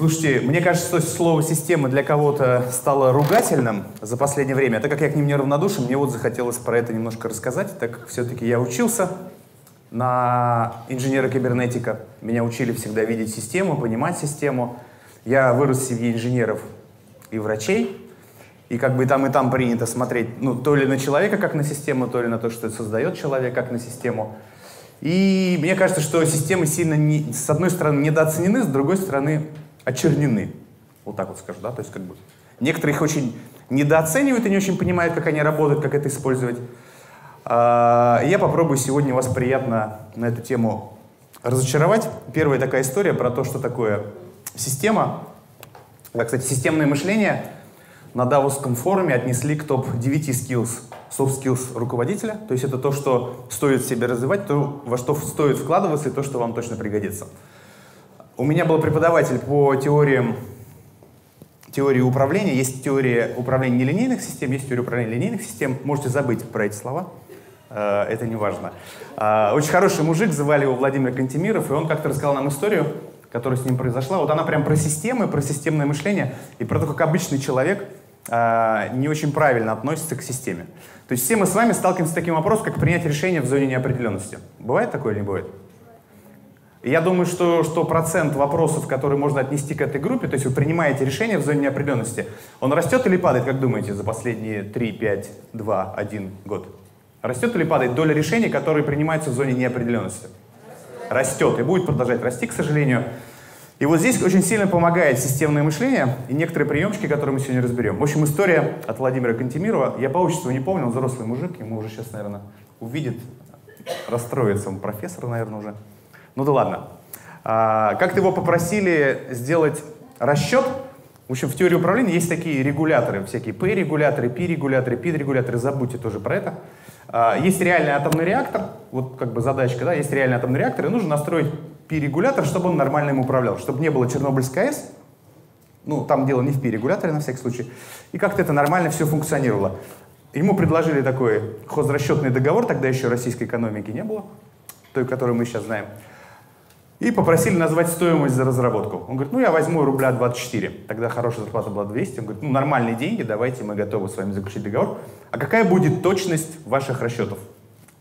Слушайте, мне кажется, что слово «система» для кого-то стало ругательным за последнее время. Так как я к ним неравнодушен, мне вот захотелось про это немножко рассказать, так как все-таки я учился на инженера-кибернетика. Меня учили всегда видеть систему, понимать систему. Я вырос в семье инженеров и врачей. И как бы там и там принято смотреть, ну, то ли на человека как на систему, то ли на то, что это создает человек как на систему. И мне кажется, что системы сильно, не, с одной стороны, недооценены, с другой стороны, очернены. Вот так вот скажу, да? То есть как бы некоторые их очень недооценивают и не очень понимают, как они работают, как это использовать. А, я попробую сегодня вас приятно на эту тему разочаровать. Первая такая история про то, что такое система. Кстати, системное мышление на Давосском форуме отнесли к топ-9 skills, soft skills руководителя. То есть это то, что стоит себе развивать, то, во что стоит вкладываться и то, что вам точно пригодится. У меня был преподаватель по теориям теории управления. Есть теория управления нелинейных систем, есть теория управления линейных систем. Можете забыть про эти слова. Э, это не важно. Э, очень хороший мужик, звали его Владимир Кантемиров, и он как-то рассказал нам историю, которая с ним произошла. Вот она прям про системы, про системное мышление и про то, как обычный человек э, не очень правильно относится к системе. То есть все мы с вами сталкиваемся с таким вопросом, как принять решение в зоне неопределенности. Бывает такое или не бывает? Я думаю, что, что процент вопросов, которые можно отнести к этой группе, то есть вы принимаете решение в зоне неопределенности, он растет или падает, как думаете, за последние 3, 5, 2, 1 год? Растет или падает доля решений, которые принимаются в зоне неопределенности? Растет и будет продолжать расти, к сожалению. И вот здесь очень сильно помогает системное мышление и некоторые приемчики, которые мы сегодня разберем. В общем, история от Владимира Кантемирова. Я по отчеству не помню, он взрослый мужик, ему уже сейчас, наверное, увидит, расстроится. Он профессор, наверное, уже. Ну да ладно. А, как-то его попросили сделать расчет. В общем, в теории управления есть такие регуляторы, всякие P-регуляторы, P-регуляторы, PID-регуляторы, забудьте тоже про это. А, есть реальный атомный реактор, вот как бы задачка, да, есть реальный атомный реактор, и нужно настроить P-регулятор, чтобы он нормально им управлял, чтобы не было Чернобыльской АЭС, ну, там дело не в P-регуляторе, на всякий случай, и как-то это нормально все функционировало. Ему предложили такой хозрасчетный договор, тогда еще российской экономики не было, той, которую мы сейчас знаем, и попросили назвать стоимость за разработку. Он говорит, ну я возьму рубля 24. Тогда хорошая зарплата была 200. Он говорит, ну нормальные деньги, давайте мы готовы с вами заключить договор. А какая будет точность ваших расчетов?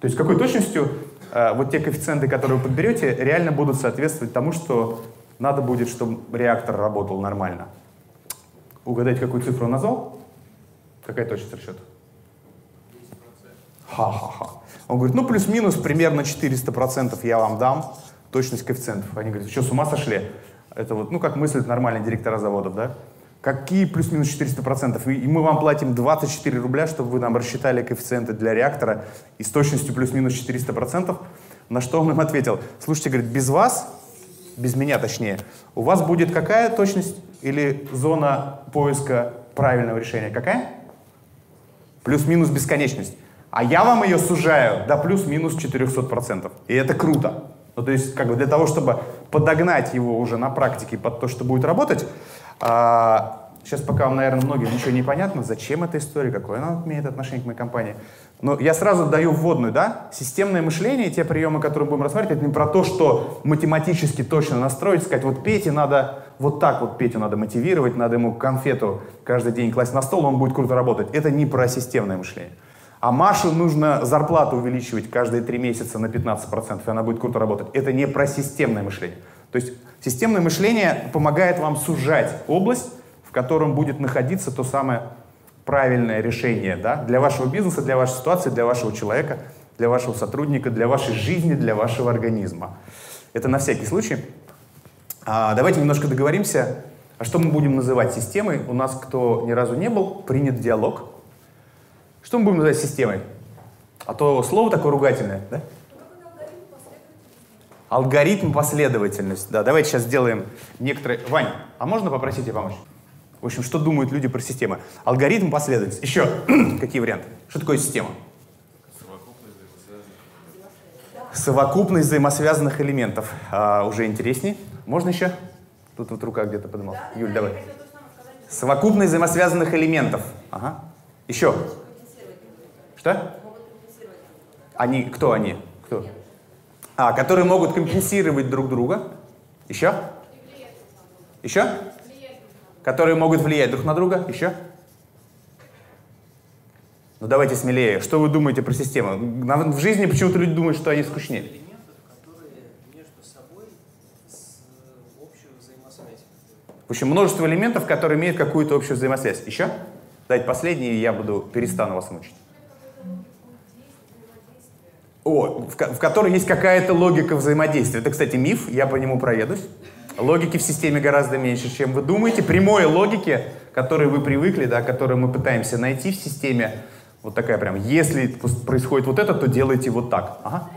То есть какой точностью э, вот те коэффициенты, которые вы подберете, реально будут соответствовать тому, что надо будет, чтобы реактор работал нормально. Угадайте, какую цифру он назвал? Какая точность расчета? Ха-ха-ха. Он говорит, ну плюс-минус примерно 400% я вам дам точность коэффициентов. Они говорят, что, с ума сошли? Это вот, ну, как мыслят нормальные директора заводов, да? Какие плюс-минус 400%? И, и мы вам платим 24 рубля, чтобы вы нам рассчитали коэффициенты для реактора и с точностью плюс-минус 400%. На что он им ответил? Слушайте, говорит, без вас, без меня точнее, у вас будет какая точность или зона поиска правильного решения? Какая? Плюс-минус бесконечность. А я вам ее сужаю до плюс-минус 400%. И это круто. Ну, то есть, как бы для того, чтобы подогнать его уже на практике под то, что будет работать, а, сейчас пока вам, наверное, многим ничего не понятно, зачем эта история, какое она имеет отношение к моей компании. Но я сразу даю вводную, да? Системное мышление, те приемы, которые будем рассматривать, это не про то, что математически точно настроить, сказать, вот Пете надо, вот так вот Петю надо мотивировать, надо ему конфету каждый день класть на стол, он будет круто работать. Это не про системное мышление. А Маше нужно зарплату увеличивать каждые три месяца на 15%, и она будет круто работать. Это не про системное мышление. То есть системное мышление помогает вам сужать область, в котором будет находиться то самое правильное решение да, для вашего бизнеса, для вашей ситуации, для вашего человека, для вашего сотрудника, для вашей жизни, для вашего организма. Это на всякий случай. А, давайте немножко договоримся, а что мы будем называть системой. У нас, кто ни разу не был, принят диалог. Что мы будем называть системой? А то слово такое ругательное, да? Алгоритм последовательность. Да, давайте сейчас сделаем некоторые... Вань, а можно попросить тебя помочь? В общем, что думают люди про системы? Алгоритм последовательность. Еще какие варианты? Что такое система? Совокупность взаимосвязанных элементов. А, уже интересней. Можно еще? Тут вот рука где-то поднимал. Юль, давай. Совокупность взаимосвязанных элементов. Ага. Еще. Что? Они, кто они? Кто? А, которые могут компенсировать друг друга. Еще? Еще? Которые могут влиять друг на друга. Еще? Ну давайте смелее. Что вы думаете про систему? В жизни почему-то люди думают, что они скучнее. В общем, множество элементов, которые имеют какую-то общую взаимосвязь. Еще? Давайте последний, и я буду, перестану вас мучить. О, в, в которой есть какая-то логика взаимодействия. Это, кстати, миф, я по нему проедусь. Логики в системе гораздо меньше, чем вы думаете. Прямой логики, к которой вы привыкли, да, которую мы пытаемся найти в системе, вот такая прям, если происходит вот это, то делайте вот так. Ага.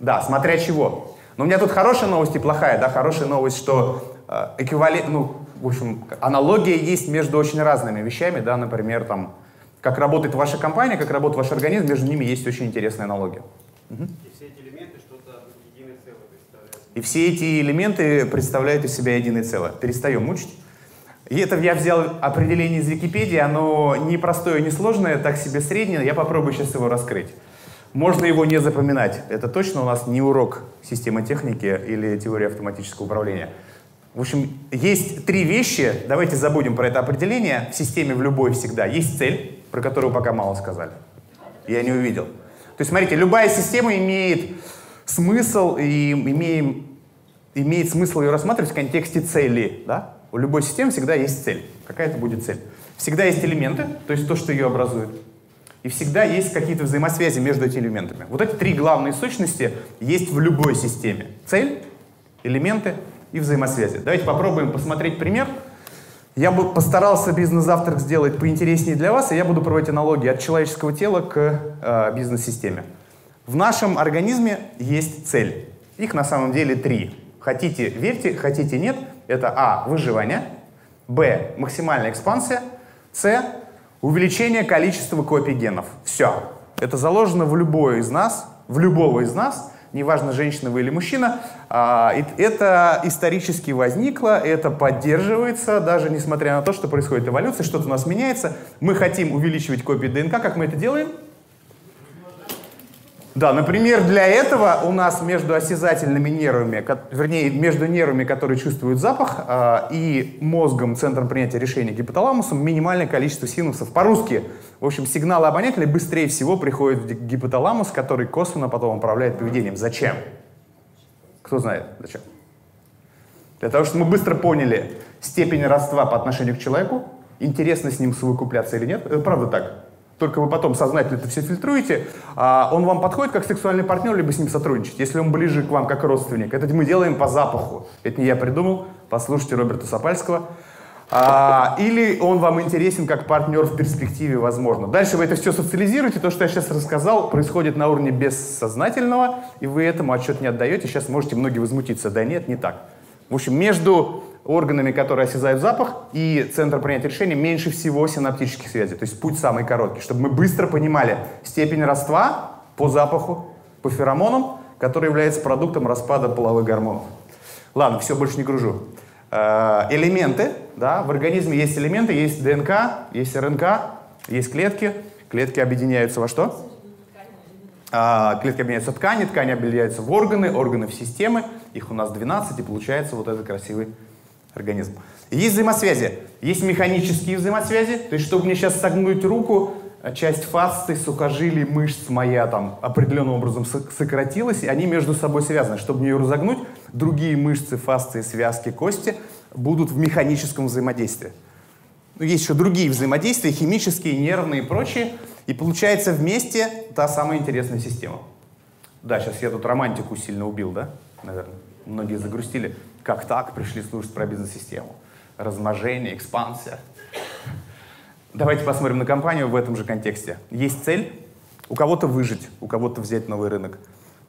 Да, смотря чего. Но у меня тут хорошая новость и плохая. Да? Хорошая новость, что э, эквивалент, ну, в общем, аналогия есть между очень разными вещами, да, например, там, как работает ваша компания, как работает ваш организм, между ними есть очень интересная аналогия. Угу. И все эти элементы что-то единое целое представляют. И все эти элементы представляют из себя единое целое. Перестаем мучить. И это я взял определение из Википедии, оно не простое, не сложное, так себе среднее, я попробую сейчас его раскрыть. Можно его не запоминать, это точно у нас не урок системы техники или теории автоматического управления. В общем, есть три вещи, давайте забудем про это определение, в системе в любой всегда. Есть цель, про которую пока мало сказали. Я не увидел. То есть, смотрите, любая система имеет смысл и имеем, имеет смысл ее рассматривать в контексте цели, да? У любой системы всегда есть цель. Какая-то будет цель. Всегда есть элементы, то есть то, что ее образует. И всегда есть какие-то взаимосвязи между этими элементами. Вот эти три главные сущности есть в любой системе. Цель, элементы и взаимосвязи. Давайте попробуем посмотреть пример. Я бы постарался бизнес-завтрак сделать поинтереснее для вас, и я буду проводить аналогии от человеческого тела к э, бизнес-системе. В нашем организме есть цель. Их на самом деле три. Хотите, верьте, хотите, нет. Это А. Выживание. Б. Максимальная экспансия. С. Увеличение количества копий генов. Все. Это заложено в любой из нас, в любого из нас, неважно, женщина вы или мужчина. А, это исторически возникло, это поддерживается, даже несмотря на то, что происходит эволюция, что-то у нас меняется. Мы хотим увеличивать копии ДНК. Как мы это делаем? Да, например, для этого у нас между осязательными нервами, вернее, между нервами, которые чувствуют запах, э, и мозгом, центром принятия решений гипоталамусом, минимальное количество синусов. По-русски, в общем, сигналы обонятеля быстрее всего приходят в гипоталамус, который косвенно потом управляет поведением. Зачем? Кто знает, зачем? Для того, чтобы мы быстро поняли степень родства по отношению к человеку, интересно с ним совокупляться или нет. Это правда так только вы потом сознательно это все фильтруете, а он вам подходит как сексуальный партнер, либо с ним сотрудничать. Если он ближе к вам как родственник, это мы делаем по запаху. Это не я придумал, послушайте Роберта Сапальского. А, или он вам интересен как партнер в перспективе, возможно. Дальше вы это все социализируете, то, что я сейчас рассказал, происходит на уровне бессознательного, и вы этому отчет не отдаете. Сейчас можете многие возмутиться. Да нет, не так. В общем, между органами, которые осязают запах, и центр принятия решений меньше всего синаптических связей. То есть путь самый короткий, чтобы мы быстро понимали степень родства по запаху, по феромонам, который является продуктом распада половых гормонов. Ладно, все, больше не гружу. Э, элементы, да, в организме есть элементы, есть ДНК, есть РНК, есть клетки. Клетки объединяются во что? А, клетки объединяются в ткани, ткани объединяются в органы, органы в системы. Их у нас 12, и получается вот этот красивый организм. Есть взаимосвязи. Есть механические взаимосвязи. То есть, чтобы мне сейчас согнуть руку, э, часть фасции, сухожилий, мышц моя там определенным образом сократилась, и они между собой связаны. Чтобы мне ее разогнуть, другие мышцы, фасции, связки, кости будут в механическом взаимодействии. Но есть еще другие взаимодействия, химические, нервные и прочие. И получается вместе та самая интересная система. Да, сейчас я тут романтику сильно убил, да? Наверное. Многие загрустили. Как так? Пришли слушать про бизнес-систему. Размножение, экспансия. Давайте посмотрим на компанию в этом же контексте. Есть цель у кого-то выжить, у кого-то взять новый рынок,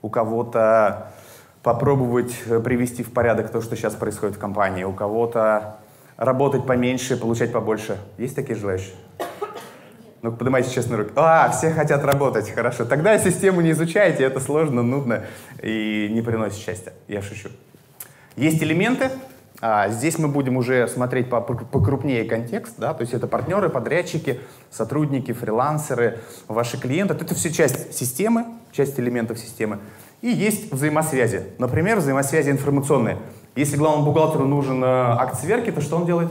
у кого-то попробовать привести в порядок то, что сейчас происходит в компании, у кого-то работать поменьше, получать побольше. Есть такие желающие? Ну, поднимайте честно руки. А, все хотят работать, хорошо. Тогда систему не изучайте, это сложно, нудно и не приносит счастья. Я шучу. Есть элементы, а, здесь мы будем уже смотреть по, покрупнее контекст, да, то есть это партнеры, подрядчики, сотрудники, фрилансеры, ваши клиенты. Это все часть системы, часть элементов системы. И есть взаимосвязи. Например, взаимосвязи информационные. Если главному бухгалтеру нужен э, акт сверки, то что он делает?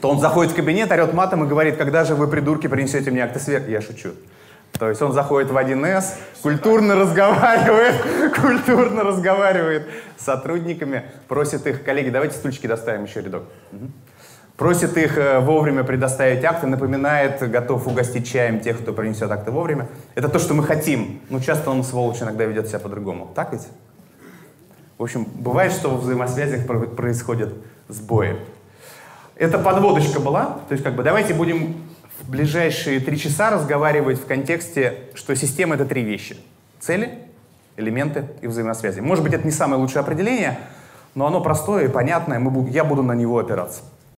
То он заходит в кабинет, орет матом и говорит, когда же вы, придурки, принесете мне акты сверки? Я шучу. То есть он заходит в 1С, культурно разговаривает, культурно разговаривает с сотрудниками, просит их, коллеги, давайте стульчики доставим еще рядок. Просит их э, вовремя предоставить акты, напоминает, готов угостить чаем тех, кто принесет акты вовремя. Это то, что мы хотим. Но часто он, сволочь, иногда ведет себя по-другому. Так ведь? В общем, бывает, что в взаимосвязях происходят сбои. Это подводочка была. То есть, как бы, давайте будем ближайшие три часа разговаривать в контексте, что система — это три вещи. Цели, элементы и взаимосвязи. Может быть, это не самое лучшее определение, но оно простое и понятное, мы, я буду на него опираться.